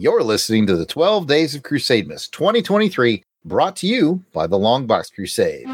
You're listening to the 12 Days of Crusademas 2023, brought to you by the Longbox Crusade.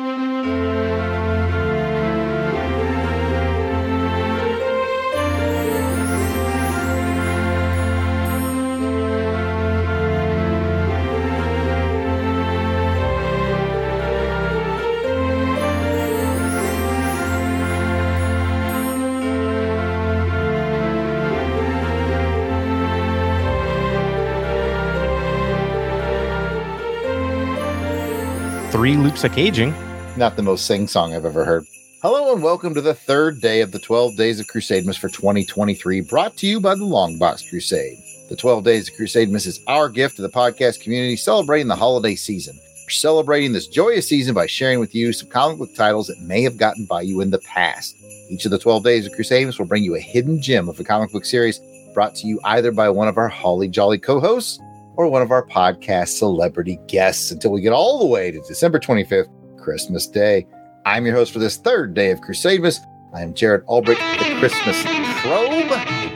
Three loops of caging. Not the most sing song I've ever heard. Hello and welcome to the third day of the 12 Days of Crusademas for 2023, brought to you by the Longbox Crusade. The 12 Days of Crusademas is our gift to the podcast community celebrating the holiday season. We're celebrating this joyous season by sharing with you some comic book titles that may have gotten by you in the past. Each of the 12 Days of Crusademas will bring you a hidden gem of a comic book series brought to you either by one of our Holly Jolly co hosts or one of our podcast celebrity guests until we get all the way to December 25th, Christmas Day. I'm your host for this third day of Crusademas. I am Jared Albrecht, the Christmas Probe.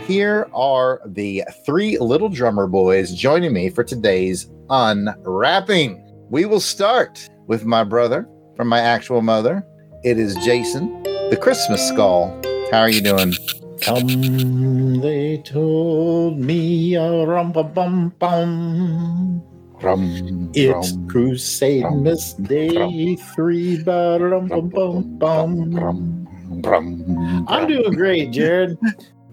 Here are the three little drummer boys joining me for today's unwrapping. We will start with my brother from my actual mother. It is Jason, the Christmas skull. How are you doing? Come, they told me a rum bum bum bum. Rum, It's rum, Crusade rum, Miss Day three ba rum bum bum bum. rum, rum, I'm doing great, Jared.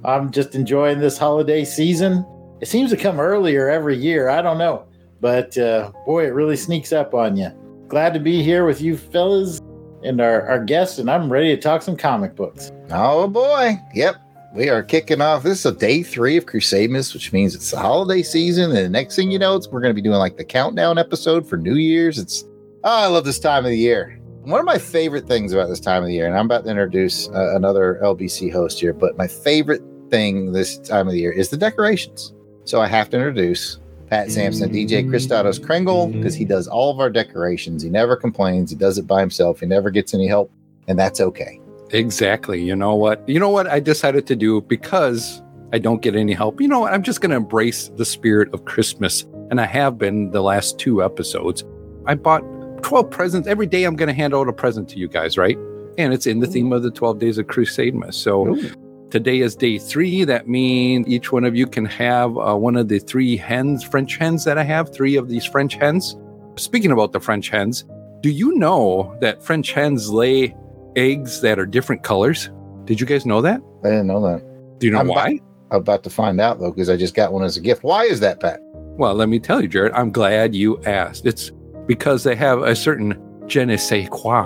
I'm just enjoying this holiday season. It seems to come earlier every year. I don't know, but uh, boy, it really sneaks up on you. Glad to be here with you fellas and our, our guests, and I'm ready to talk some comic books. Oh boy. Yep. We are kicking off. This is a day three of Crusademas, which means it's the holiday season. And the next thing you know, it's we're going to be doing like the countdown episode for New Year's. It's oh, I love this time of the year. One of my favorite things about this time of the year, and I'm about to introduce uh, another LBC host here, but my favorite thing this time of the year is the decorations. So I have to introduce Pat Sampson, DJ Christados Kringle, because he does all of our decorations. He never complains. He does it by himself. He never gets any help, and that's okay. Exactly. You know what? You know what I decided to do because I don't get any help. You know what? I'm just going to embrace the spirit of Christmas. And I have been the last two episodes. I bought 12 presents. Every day I'm going to hand out a present to you guys, right? And it's in the theme of the 12 days of Crusade Crusademas. So Ooh. today is day three. That means each one of you can have uh, one of the three hens, French hens that I have, three of these French hens. Speaking about the French hens, do you know that French hens lay eggs that are different colors? Did you guys know that? I didn't know that. Do you know I'm why? I'm about to find out though, because I just got one as a gift. Why is that, Pat? Well, let me tell you, Jared, I'm glad you asked. It's because they have a certain je ne sais quoi.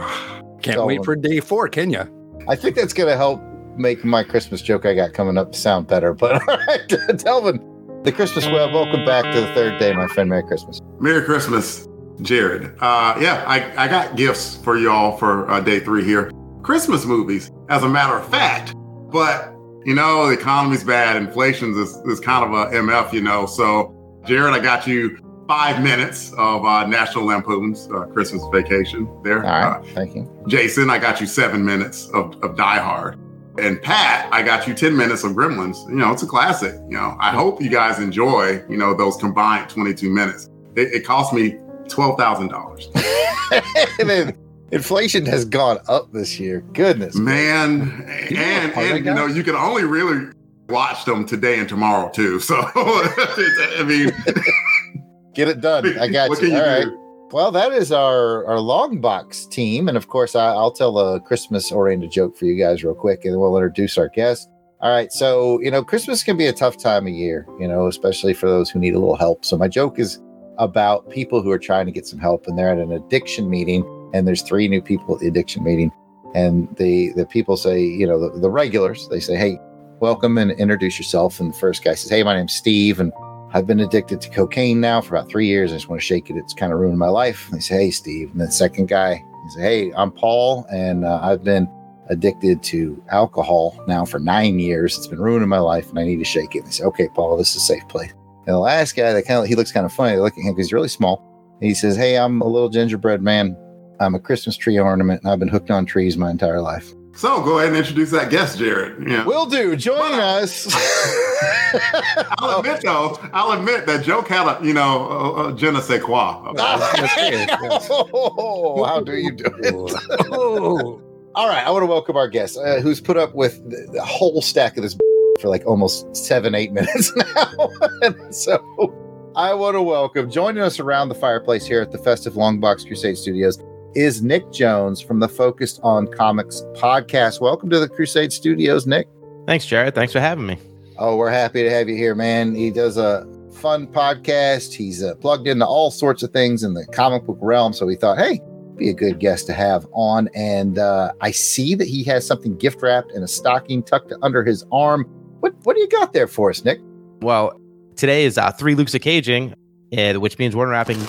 Can't So- wait for day four, can you? I think that's going to help make my Christmas joke I got coming up sound better. But all right, Delvin, the Christmas web. Welcome back to the third day, my friend. Merry Christmas. Merry Christmas, Jared. Uh, yeah, I, I got gifts for y'all for uh, day three here. Christmas movies, as a matter of fact. But, you know, the economy's bad. Inflation is, is kind of a MF, you know. So, Jared, I got you five minutes of uh, National Lampoon's uh, Christmas Vacation there. All right, Uh, thank you. Jason, I got you seven minutes of, of Die Hard. And Pat, I got you 10 minutes of Gremlins. You know, it's a classic. You know, I hope you guys enjoy, you know, those combined 22 minutes. It, it cost me $12,000. And Inflation has gone up this year. Goodness, Man, and, know, and you know, you can only really watch them today and tomorrow too. So, I mean, get it done. I got you. you All right. Well, that is our our long box team, and of course, I, I'll tell a Christmas oriented joke for you guys real quick, and we'll introduce our guest. All right, so you know, Christmas can be a tough time of year, you know, especially for those who need a little help. So my joke is about people who are trying to get some help, and they're at an addiction meeting, and there's three new people at the addiction meeting, and the the people say, you know, the, the regulars, they say, hey, welcome and introduce yourself, and the first guy says, hey, my name's Steve, and I've been addicted to cocaine now for about three years. I just want to shake it. It's kind of ruined my life. And they say, Hey, Steve. And then the second guy, he say, Hey, I'm Paul, and uh, I've been addicted to alcohol now for nine years. It's been ruining my life, and I need to shake it. And they say, Okay, Paul, this is a safe place. And the last guy, that kind of he looks kind of funny. They look at him because he's really small. He says, Hey, I'm a little gingerbread man. I'm a Christmas tree ornament, and I've been hooked on trees my entire life. So go ahead and introduce that guest, Jared. Yeah. Will do. Join us. I'll admit though, I'll admit that joke had a, you know, a, a je ne sais quoi. oh, how do you do it? All right, I want to welcome our guest, uh, who's put up with the, the whole stack of this for like almost seven, eight minutes now. so I want to welcome, joining us around the fireplace here at the Festive Longbox Crusade Studios, is Nick Jones from the Focused on Comics podcast. Welcome to the Crusade Studios, Nick. Thanks, Jared. Thanks for having me. Oh, we're happy to have you here, man. He does a fun podcast. He's uh, plugged into all sorts of things in the comic book realm. So we thought, hey, be a good guest to have on. And uh, I see that he has something gift wrapped in a stocking tucked under his arm. What What do you got there for us, Nick? Well, today is uh, three Lukes of Caging, uh, which means we're unwrapping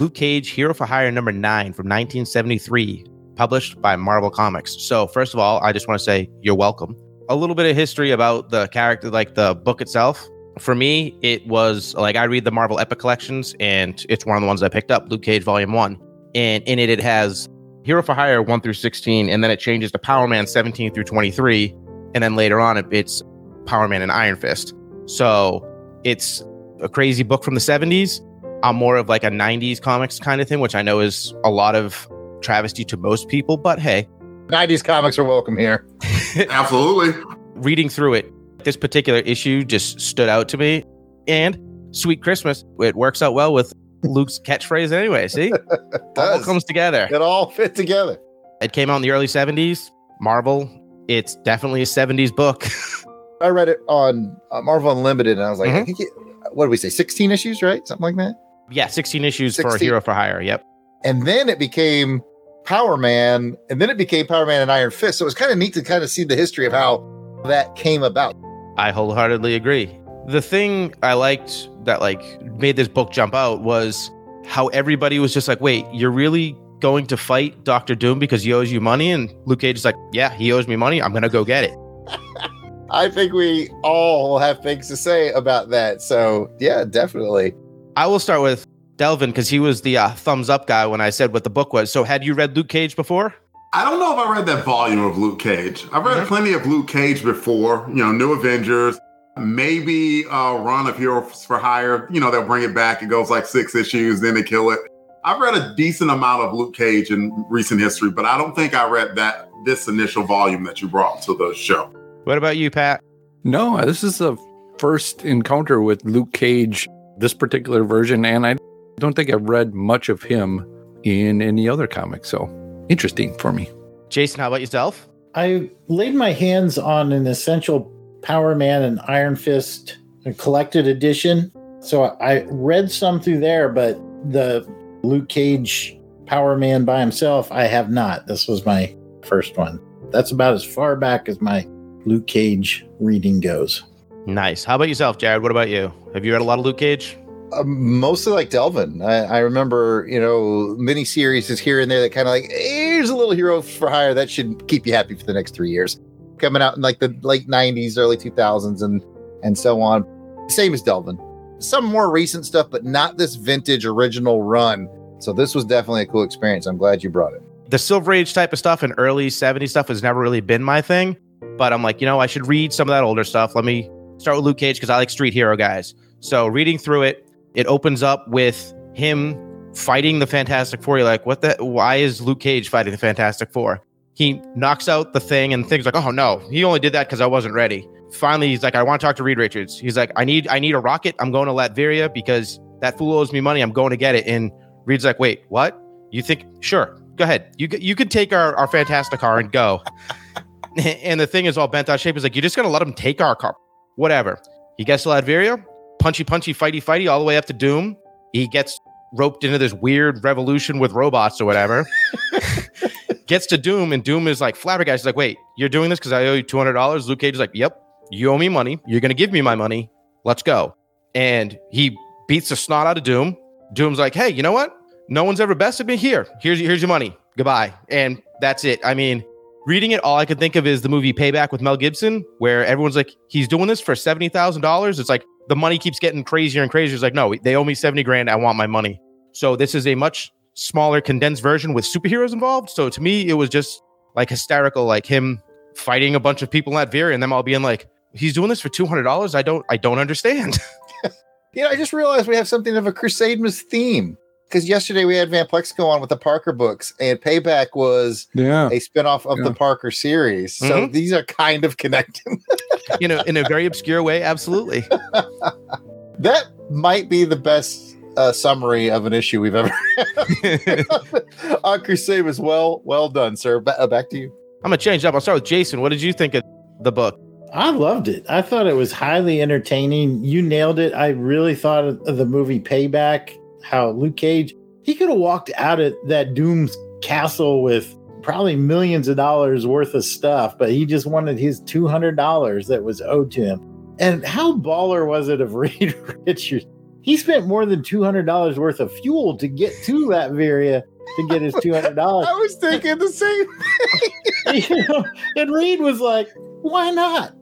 Luke Cage Hero for Hire number nine from 1973, published by Marvel Comics. So, first of all, I just want to say you're welcome. A little bit of history about the character, like the book itself. For me, it was like I read the Marvel Epic collections, and it's one of the ones I picked up, Luke Cage Volume 1. And in it, it has Hero for Hire 1 through 16, and then it changes to Power Man 17 through 23. And then later on, it, it's Power Man and Iron Fist. So it's a crazy book from the 70s. I'm more of like a 90s comics kind of thing, which I know is a lot of travesty to most people, but hey, 90s comics are welcome here. Absolutely. reading through it, this particular issue just stood out to me. And Sweet Christmas, it works out well with Luke's catchphrase anyway. See? It All comes together. It all fit together. It came out in the early 70s. Marvel, it's definitely a 70s book. I read it on uh, Marvel Unlimited, and I was like, I Mhm. think it, what did we say? 16 issues, right? Something like that. Yeah, 16 issues for 16. Hero for Hire. Yep. And then it became Power Man, and then it became Power Man and Iron Fist. So it was kind of neat to kind of see the history of how that came about. I wholeheartedly agree. The thing I liked that like made this book jump out was how everybody was just like, "Wait, you're really going to fight Doctor Doom because he owes you money?" And Luke Cage is like, "Yeah, he owes me money. I'm gonna go get it." I think we all have things to say about that. So yeah, definitely. I will start with Delvin because he was the uh, thumbs up guy when I said what the book was. So, had you read Luke Cage before? I don't know if I read that volume of Luke Cage. I've read Mhm. plenty of Luke Cage before, you know, New Avengers, maybe a run of Heroes for Hire. You know, they'll bring it back. It goes like six issues, then they kill it. I've read a decent amount of Luke Cage in recent history, but I don't think I read that this initial volume that you brought to the show. What about you, Pat? No, this is the first encounter with Luke Cage, this particular version, and I don't think I've read much of him in any other comic. So interesting for me. Jason, how about yourself? I laid my hands on an essential Power Man and Iron Fist collected edition. So I read some through there, but the Luke Cage Power Man by himself, I have not. This was my first one. That's about as far back as my Luke Cage reading goes. Nice. How about yourself, Jared? What about you? Have you read a lot of Luke Cage? Um, mostly like Delvin. I, I remember, you know, mini series is here and there that kind of like, "Eh, here's a little hero for hire that should keep you happy for the next three years. Coming out in like the late 90s, early 2000s, and and so on. Same as Delvin. Some more recent stuff, but not this vintage original run. So this was definitely a cool experience. I'm glad you brought it. The Silver Age type of stuff and early 70s stuff has never really been my thing. But I'm like, you know, I should read some of that older stuff. Let me start with Luke Cage because I like street hero guys. So reading through it, it opens up with him fighting the Fantastic Four. You're like, what the? Why is Luke Cage fighting the Fantastic Four? He knocks out the thing and things like, oh no, he only did that because I wasn't ready. Finally, he's like, I want to talk to Reed Richards. He's like, I need, I need a rocket. I'm going to Latveria because that fool owes me money. I'm going to get it. And Reed's like, wait, what? You think? Sure, go ahead. You you can take our our Fantastic car and go. and the thing is all bent out shape. Is like, you're just gonna let him take our car, whatever. He gets to Latveria, punchy, punchy, fighty, fighty, all the way up to Doom. He gets roped into this weird revolution with robots or whatever. gets to Doom, and Doom is like flabbergasted. He's like, wait, you're doing this because I owe you two hundred dollars. Luke Cage is like, yep, you owe me money. You're gonna give me my money. Let's go. And he beats the snot out of Doom. Doom's like, hey, you know what? No one's ever bested me. Here, here's here's your money. Goodbye. And that's it. I mean, reading it, all I could think of is the movie Payback with Mel Gibson, where everyone's like, he's doing this for seventy thousand dollars. It's like the money keeps getting crazier and crazier. It's like, no, they owe me seventy grand. I want my money. So this is a much smaller condensed version with superheroes involved. So to me, it was just like hysterical, like him fighting a bunch of people in Latveria and them all being like, he's doing this for two hundred dollars. I don't I don't understand. You know, I just realized we have something of a Crusademas theme because yesterday we had Van Plexico on with the Parker books, and Payback was Yeah. a spinoff of Yeah. the Parker series. So Mhm. these are kind of connected. you know, in a very obscure way, absolutely. that might be the best uh, summary of an issue we've ever had on Crusademas. Well, well done, sir. Ba- uh, back to you. I'm gonna change up. I'll start with Jason. What did you think of the book? I loved it. I thought it was highly entertaining. You nailed it. I really thought of of the movie Payback, how Luke Cage, he could have walked out of that Doom's castle with probably millions of dollars worth of stuff, but he just wanted his $200 that was owed to him. And how baller was it of Reed Richards? He spent more than $200 worth of fuel to get to Latveria to get his $200. I was thinking the same. You know, and Reed was like, why not?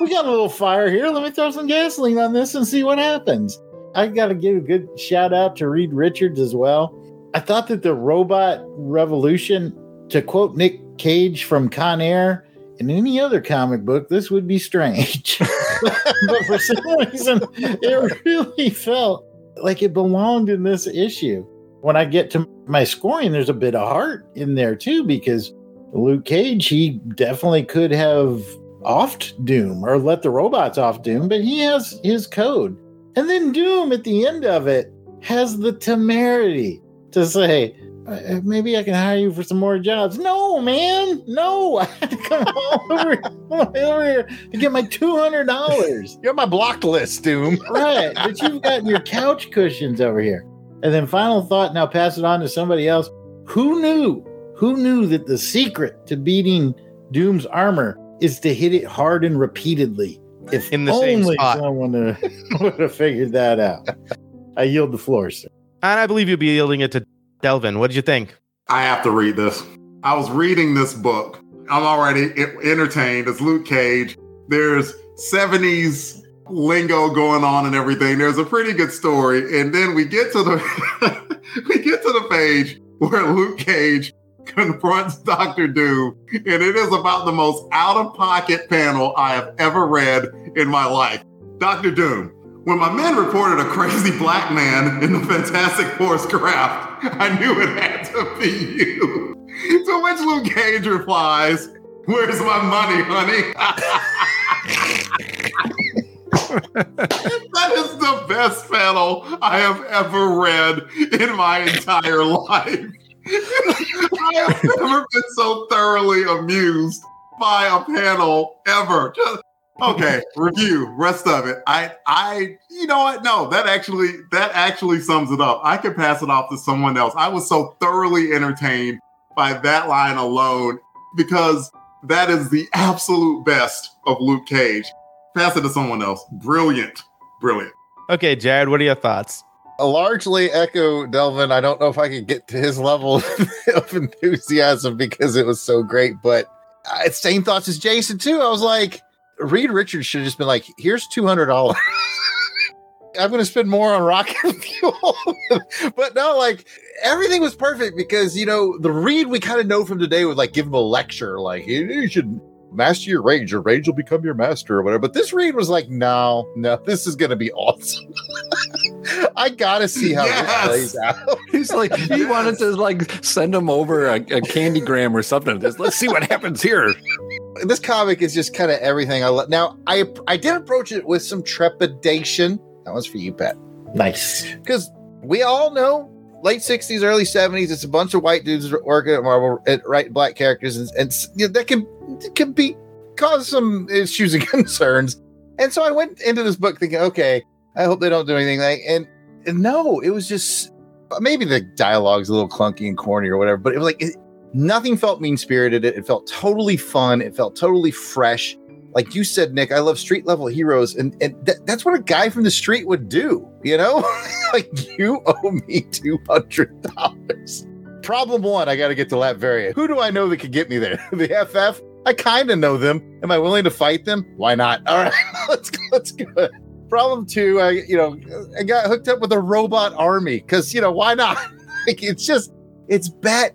we got a little fire here. Let me throw some gasoline on this and see what happens. I got to give a good shout out to Reed Richards as well. I thought that the robot revolution, to quote Nick Cage from Con Air, in any other comic book, this would be strange. but for some reason, it really felt like it belonged in this issue. When I get to my scoring, there's a bit of heart in there too, because Luke Cage, he definitely could have offed Doom or let the robots off Doom, but he has his code. And then Doom at the end of it has the temerity to say, "Uh, maybe I can hire you for some more jobs. No, man, no. I had to come all over, all over here to get my $200. You're on my block list, Doom. right. But you've got your couch cushions over here. And then final thought, now pass it on to somebody else. Who knew? Who knew that the secret to beating Doom's armor is to hit it hard and repeatedly? If In the same only spot. someone would have figured that out. I yield the floor, sir. And I believe you'll be yielding it to Delvin. What did you think? I have to read this. I was reading this book. I'm already entertained. It's Luke Cage. There's 70s lingo going on and everything. There's a pretty good story. And then we get to the we get to the page where Luke Cage confronts Doctor Doom. And it is about the most out-of-pocket panel I have ever read in my life. Dr. Doom, when my men reported a crazy black man in the Fantastic Four craft, I knew it had to be you. To which Luke Cage replies, Where's my money, honey? that is the best panel I have ever read in my entire life. I have never been so thoroughly amused by a panel ever. Just okay, review, rest of it. I I you know what? No, that actually that actually sums it up. I could pass it off to someone else. I was so thoroughly entertained by that line alone because that is the absolute best of Luke Cage. Pass it to someone else. Brilliant. Brilliant. Okay, Jared, what are your thoughts? I largely echo Delvin. I don't know if I could get to his level of enthusiasm because it was so great, but uh, same thoughts as Jason too. I was like, Reed Richards should have just been like, "Here's two hundred dollars. I'm going to spend more on rocket fuel." but no, like everything was perfect because you know the Reed we kind of know from today would like give him a lecture, like you, you should master your rage. Your rage will become your master or whatever. But this Reed was like, "No, no, this is going to be awesome." I gotta see how Yes. this plays out. He's like, he wanted to like send him over a, a candy gram or something. Just, Let's see what happens here. this comic is just kind of everything I love. Now, I I did approach it with some trepidation. That was for you, Pat, Nice. because we all know late '60s, early '70s. It's a bunch of white dudes working at Marvel, at, writing black characters, and, and you know, that can can be cause some issues and concerns. And so I went into this book thinking, okay, I hope they don't do anything like. And, and no, it was just maybe the dialogue's a little clunky and corny or whatever, but it was like it, nothing felt mean spirited. It, felt totally fun. It felt totally fresh. Like you said, Nick, I love street level heroes, and and th- that's what a guy from the street would do. You know, like you owe me two hundred dollars. Problem one, I got to get to Latveria. Who do I know that could get me there? the FF. I kind of know them. Am I willing to fight them? Why not? All right, let's go. Let's go. Problem two, I you know I got hooked up with a robot army because you know why not? like it's just it's bat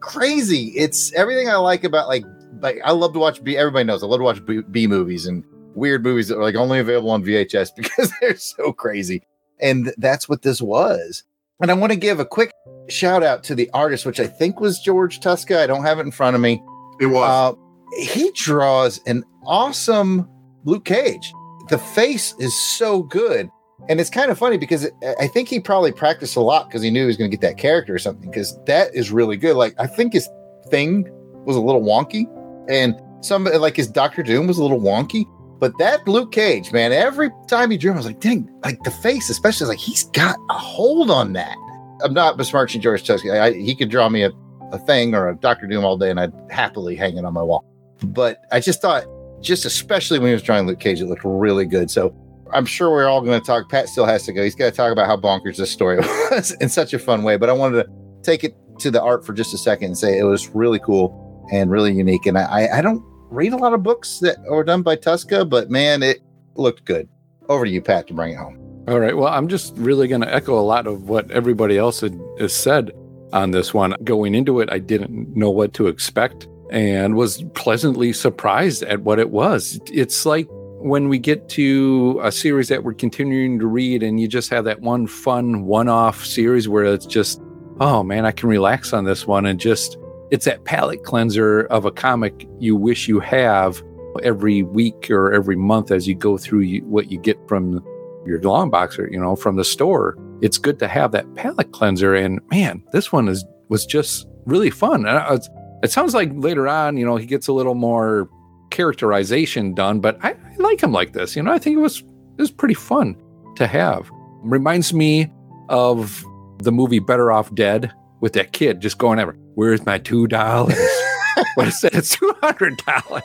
crazy. It's everything I like about like like I love to watch B. Everybody knows I love to watch B, B movies and weird movies that are like only available on VHS because they're so crazy. And that's what this was. And I want to give a quick shout out to the artist, which I think was George Tuska. I don't have it in front of me. It was. Uh, he draws an awesome Luke Cage. The face is so good. And it's kind of funny because I think he probably practiced a lot because he knew he was going to get that character or something. Because that is really good. Like I think his thing was a little wonky, and some like his Doctor Doom was a little wonky. But that Luke Cage, man, every time he drew him, I was like, dang, like the face, especially, like he's got a hold on that. I'm not besmirching George Tuska. I, he could draw me a, a thing or a Doctor Doom all day, and I'd happily hang it on my wall. But I just thought, just especially when he was drawing Luke Cage, it looked really good. So I'm sure we're all going to talk. Pat still has to go. He's got to talk about how bonkers this story was in such a fun way. But I wanted to take it to the art for just a second and say it was really cool and really unique. And I, I don't read a lot of books that are done by Tuska, but man, it looked good. Over to you, Pat, to bring it home. All right. Well, I'm just really going to echo a lot of what everybody else had, has said on this one. Going into it, I didn't know what to expect and was pleasantly surprised at what it was. It's like when we get to a series that we're continuing to read and you just have that one fun one off series where it's just, oh man, I can relax on this one and just, it's that palate cleanser of a comic you wish you have every week or every month as you go through what you get from your long boxer, you know, from the store. It's good to have that palate cleanser. And man, this one is was just really fun. It sounds like later on, you know, he gets a little more characterization done, but I, I like him like this. You know, I think it was it was pretty fun to have. Reminds me of the movie Better Off Dead with that kid just going ever. Where's my two dollars? what is it? It's two hundred dollars.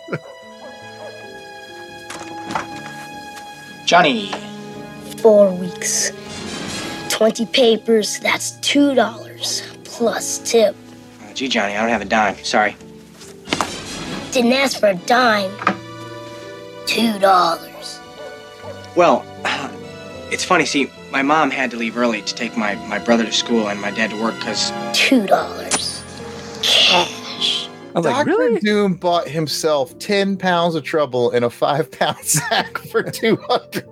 Johnny, four weeks. 20 papers, that's $2 plus tip. Gee, Johnny, I don't have a dime. Sorry. Didn't ask for a dime. $2. Well, it's funny. See, my mom had to leave early to take my, my brother to school and my dad to work because. $2. Cash. I was like, Dr. really? Doom bought himself 10 pounds of trouble in a five pound sack for $200.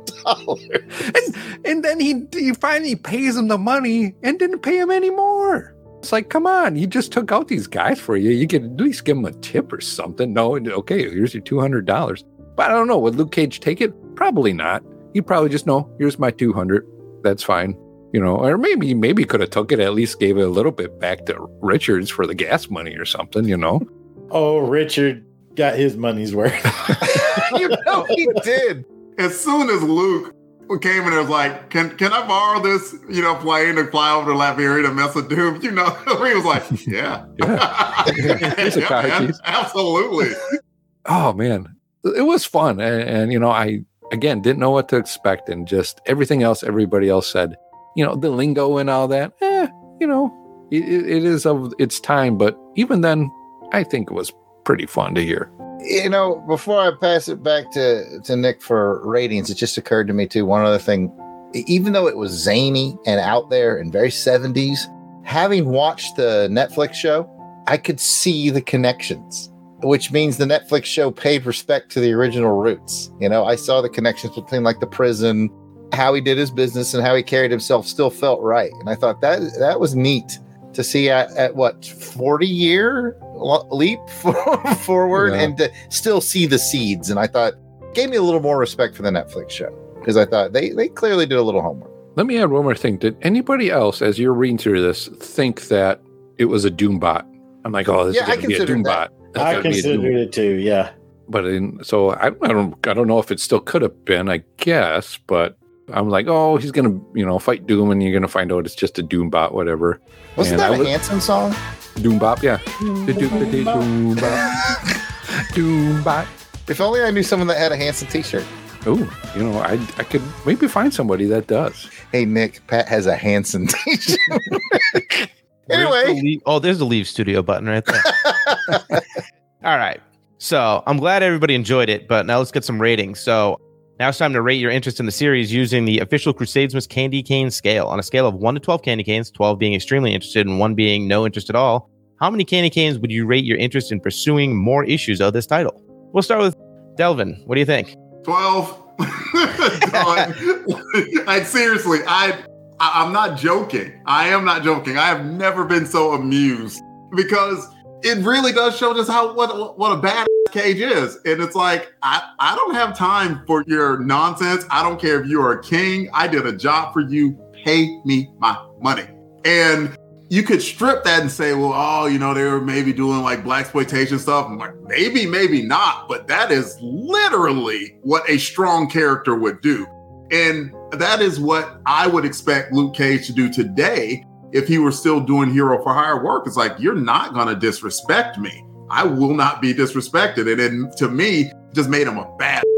And, and then he, he finally pays him the money and didn't pay him anymore. It's like, come on, you just took out these guys for you. You could at least give them a tip or something. No, okay, here's your $200. But I don't know. Would Luke Cage take it? Probably not. He'd probably just know, here's my 200. That's fine. You know, or maybe maybe could have took it at least gave it a little bit back to Richards for the gas money or something, you know. Oh, Richard got his money's worth. you know he did. As soon as Luke came and was like, "Can can I borrow this, you know, plane to fly over to Latveria to mess with Doom?" You know, he was like, "Yeah, Yeah, car man, absolutely." oh man. It was fun. And, and you know i again didn't know what to expect and just everything else everybody else said. You know the lingo and all that eh, you know it, it is of its time. But even then i think it was pretty fun to hear You know, before I pass it back to, to Nick for ratings, it just occurred to me too. One other thing, even though it was zany and out there and very 70s, having watched the Netflix show, I could see the connections, which means the Netflix show paid respect to the original roots. You know, I saw the connections between like the prison, how he did his business, and how he carried himself still felt right. And I thought that that was neat to see at, at what 40 year leap forward Yeah. and to still see the seeds. And I thought gave me a little more respect for the Netflix show because I thought they they clearly did a little homework. let me add one more thing did anybody else as you're reading through this think that it was a doombot i'm like oh this Yeah, is I going to be a considered doombot that. That's I gotta be a considered it too. Yeah. but in, so I, I don't I don't know if it still could have been I guess but I'm like oh he's gonna you know fight Doom and you're gonna find out it's just a Doombot whatever Wasn't And that I a was- Hanson song? Doombop yeah Doombot Doombot If only I knew someone that had a Hanson T-shirt. oh you know I I could maybe find somebody that does Hey Nick, Pat has a Hanson T-shirt. Where's the anyway, leave- oh, there's the leave studio button right there. All right. So I'm glad everybody enjoyed it, but now let's get some ratings. So Now it's time to rate your interest in the series using the official Crusadesmas candy cane scale. On a scale of 1 to 12 candy canes, 12 being extremely interested and 1 being no interest at all, how many candy canes would you rate your interest in pursuing more issues of this title? We'll start with Delvin. What do you think? 12. I seriously, I, I I'm not joking. I am not joking. I have never been so amused because it really does show just how what what a bad cage is. And it's like I I don't have time for your nonsense. I don't care if you are a king. I did a job for you. Pay me my money. And you could strip that and say, well, oh, you know, they were maybe doing like black exploitation stuff. I'm like, maybe, maybe not, but that is literally what a strong character would do. And that is what I would expect Luke Cage to do today if he were still doing hero for hire work. It's like, you're not going to disrespect me. I will not be disrespected. And then to me, just made him a bad.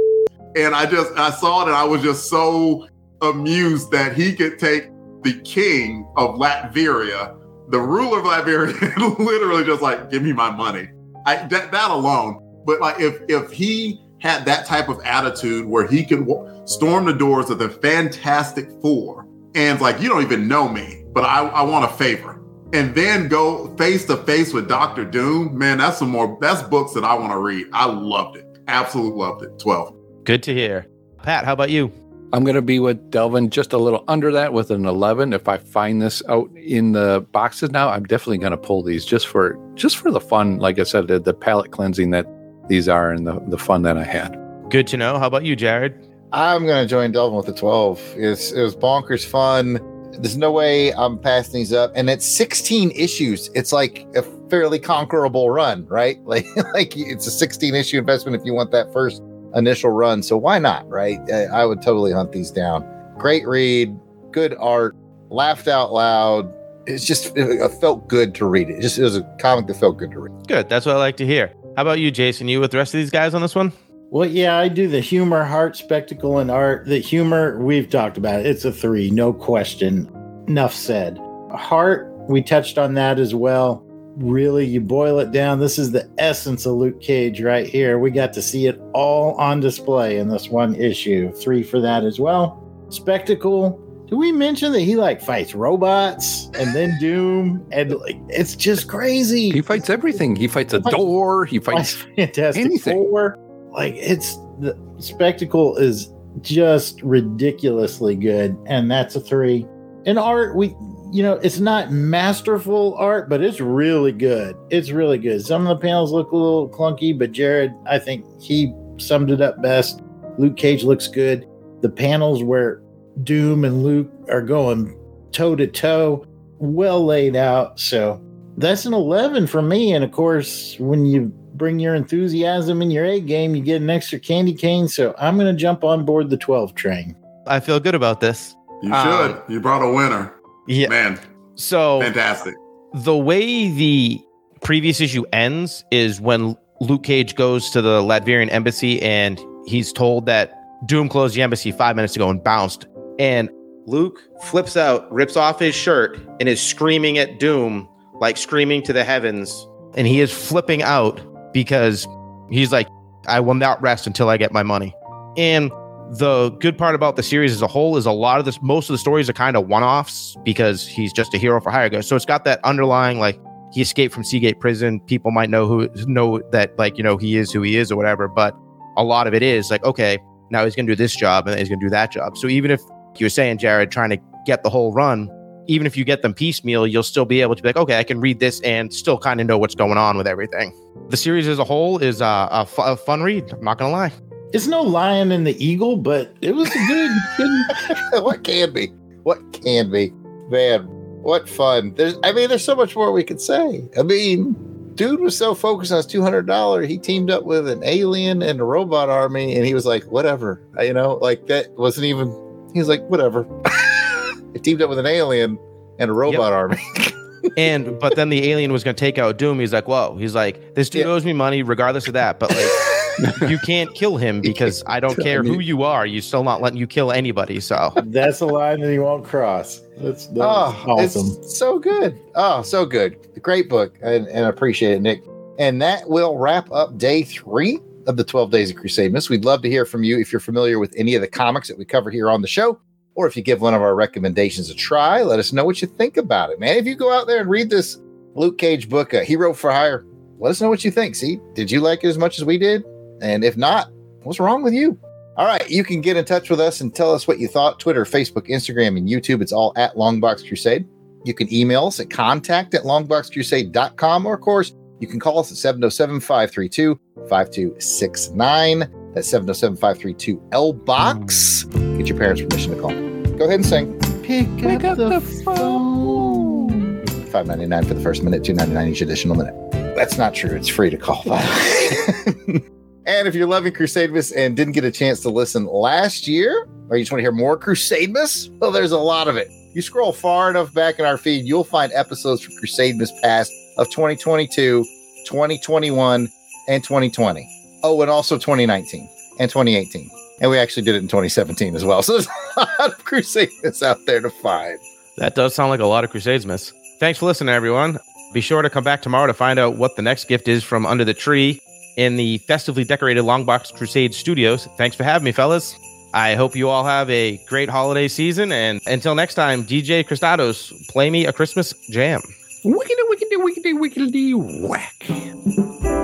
And I just, I saw it and I was just so amused that he could take the king of Latveria, the ruler of Latveria, literally just like, give me my money. I, that, that alone. But like, if if he had that type of attitude where he could storm the doors of the Fantastic Four and like, you don't even know me, but I, I want a favor, and then go face to face with Doctor Doom, man, that's some more. That's books that I want to read. I loved it. Absolutely loved it. Twelve. Good to hear. Pat, how about you? I'm going to be with Delvin just a little under that with an 11. If I find this out in the boxes now, I'm definitely going to pull these just for just for the fun. Like I said, the, the palate cleansing that these are and the, the fun that I had. Good to know. How about you, Jared? I'm going to join Delvin with the 12. It's, it was bonkers fun. There's no way I'm passing these up. And it's 16 issues. It's like a fairly conquerable run, right? Like, like it's a 16 issue investment if you want that first initial run. So why not, right? I, would totally hunt these down. Great read, good art, laughed out loud. It's just it felt good to read it. it. Just it was a comic that felt good to read. Good. That's what I like to hear. How about you, Jason? You with the rest of these guys on this one? Well, yeah, I do the humor, heart, spectacle, and art. The humor, we've talked about it. It's a three, no question. Enough said. Heart, we touched on that as well. Really, you boil it down. This is the essence of Luke Cage right here. We got to see it all on display in this one issue. Three for that as well. Spectacle. Do we mention that he like fights robots and then Doom and like it's just crazy. He fights everything. He fights a door. He fights Fantastic anything. Four. Like it's the spectacle is just ridiculously good, and that's a three. In art, we you know it's not masterful art, but it's really good. It's really good. Some of the panels look a little clunky, but Jared, I think he summed it up best. Luke Cage looks good. The panels where Doom and Luke are going toe to toe, well laid out. So that's an 11 for me. And of course, when you bring your enthusiasm in your A game, you get an extra candy cane. So I'm going to jump on board the 12 train. I feel good about this. You Um, should. you brought a winner. Yeah. Man, So fantastic. the way the previous issue ends is when Luke Cage goes to the Latverian embassy and he's told that Doom closed the embassy five minutes ago and bounced. And Luke flips out, rips off his shirt, and is screaming at Doom, like screaming to the heavens. And he is flipping out because he's like, I will not rest until I get my money. And the good part about the series as a whole is a lot of this, most of the stories are kind of one offs because he's just a hero for hire guy. So it's got that underlying, like, he escaped from Seagate prison. People might know who know that, like, you know, he is who he is or whatever. But a lot of it is like, okay, now he's going to do this job and he's going to do that job. So even if you're saying, Jared, trying to get the whole run, even if you get them piecemeal, you'll still be able to be like, okay, I can read this and still kind of know what's going on with everything. The series as a whole is uh, a, fun read. I'm not going to lie. It's no lion and the eagle, but it was a good, good what can be? What can be? Man, what fun. There's I mean, there's so much more we could say. I mean, dude was so focused on his two hundred dollar, he teamed up with an alien and a robot army, and he was like, whatever. You know, like that wasn't even he was like, whatever. he teamed up with an alien and a robot army. And but then the alien was going to take out Doom. He's like, whoa. He's like, this dude Yeah. owes me money regardless of that. But like, you can't kill him because I don't care who you are. You're still not letting you kill anybody. So that's a line that he won't cross. That's, that's Oh, awesome. it's so good. Oh, so good. Great book. And, and I appreciate it, Nick. And that will wrap up day three of the 12 Days of Crusademas. We'd love to hear from you if you're familiar with any of the comics that we cover here on the show, or if you give one of our recommendations a try, let us know what you think about it, man. If you go out there and read this Luke Cage book, uh, Hero for Hire, let us know what you think. See, did you like it as much as we did? And if not, what's wrong with you? All right, you can get in touch with us and tell us what you thought. Twitter, Facebook, Instagram, and YouTube. It's all at Longbox Crusade. You can email us at contact at longboxcrusade.com, or of course, you can call us at 707 532 5269. That's 707 532 L Box. Get your parents' permission to call. Go ahead and sing. Pick, up, the, phone. Five ninety nine for the first minute, two ninety nine each additional minute. That's not true. It's free to call. By the way. and if you're loving Crusademas and didn't get a chance to listen last year, or you just want to hear more Crusademas, well, there's a lot of it. You scroll far enough back in our feed, you'll find episodes from Crusademas past of 2022, 2021, and 2020. Oh, and also 2019 and 2018. And we actually did it in 2017 as well. So there's a lot of Crusademas out there to find. That does sound like a lot of Crusades miss. Thanks for listening, everyone. Be sure to come back tomorrow to find out what the next gift is from under the tree in the festively decorated Longbox Crusade studios. Thanks for having me, fellas. I hope you all have a great holiday season. And until next time, DJ Cristados, play me a Christmas jam. Wickedy, wickedy, wickedy, wickedy, whack.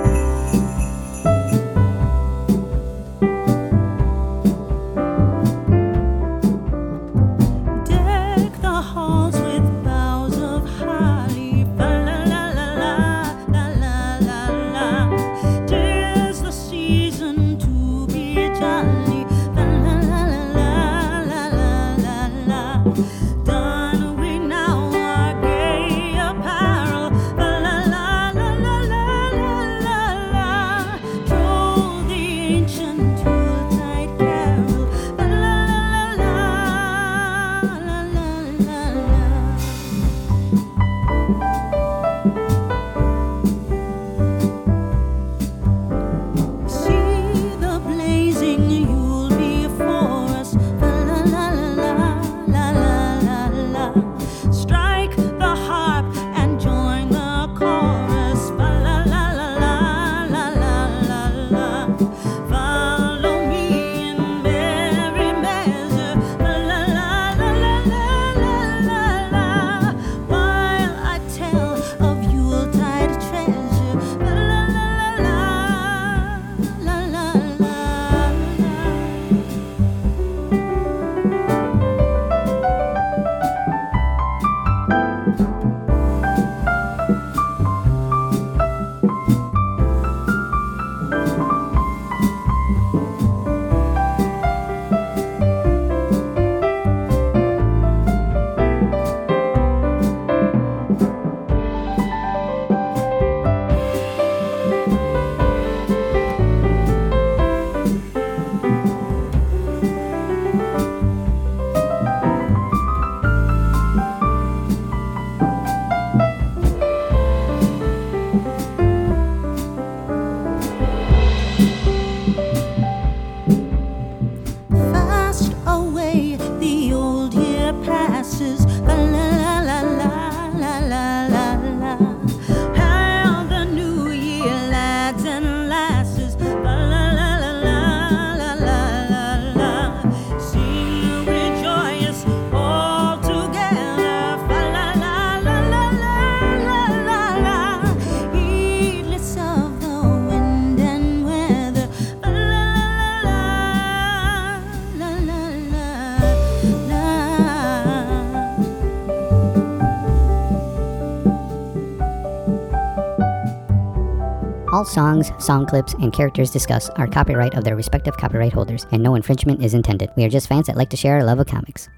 Songs, song clips, and characters discussed are copyright of their respective copyright holders, and no infringement is intended. We are just fans that like to share our love of comics.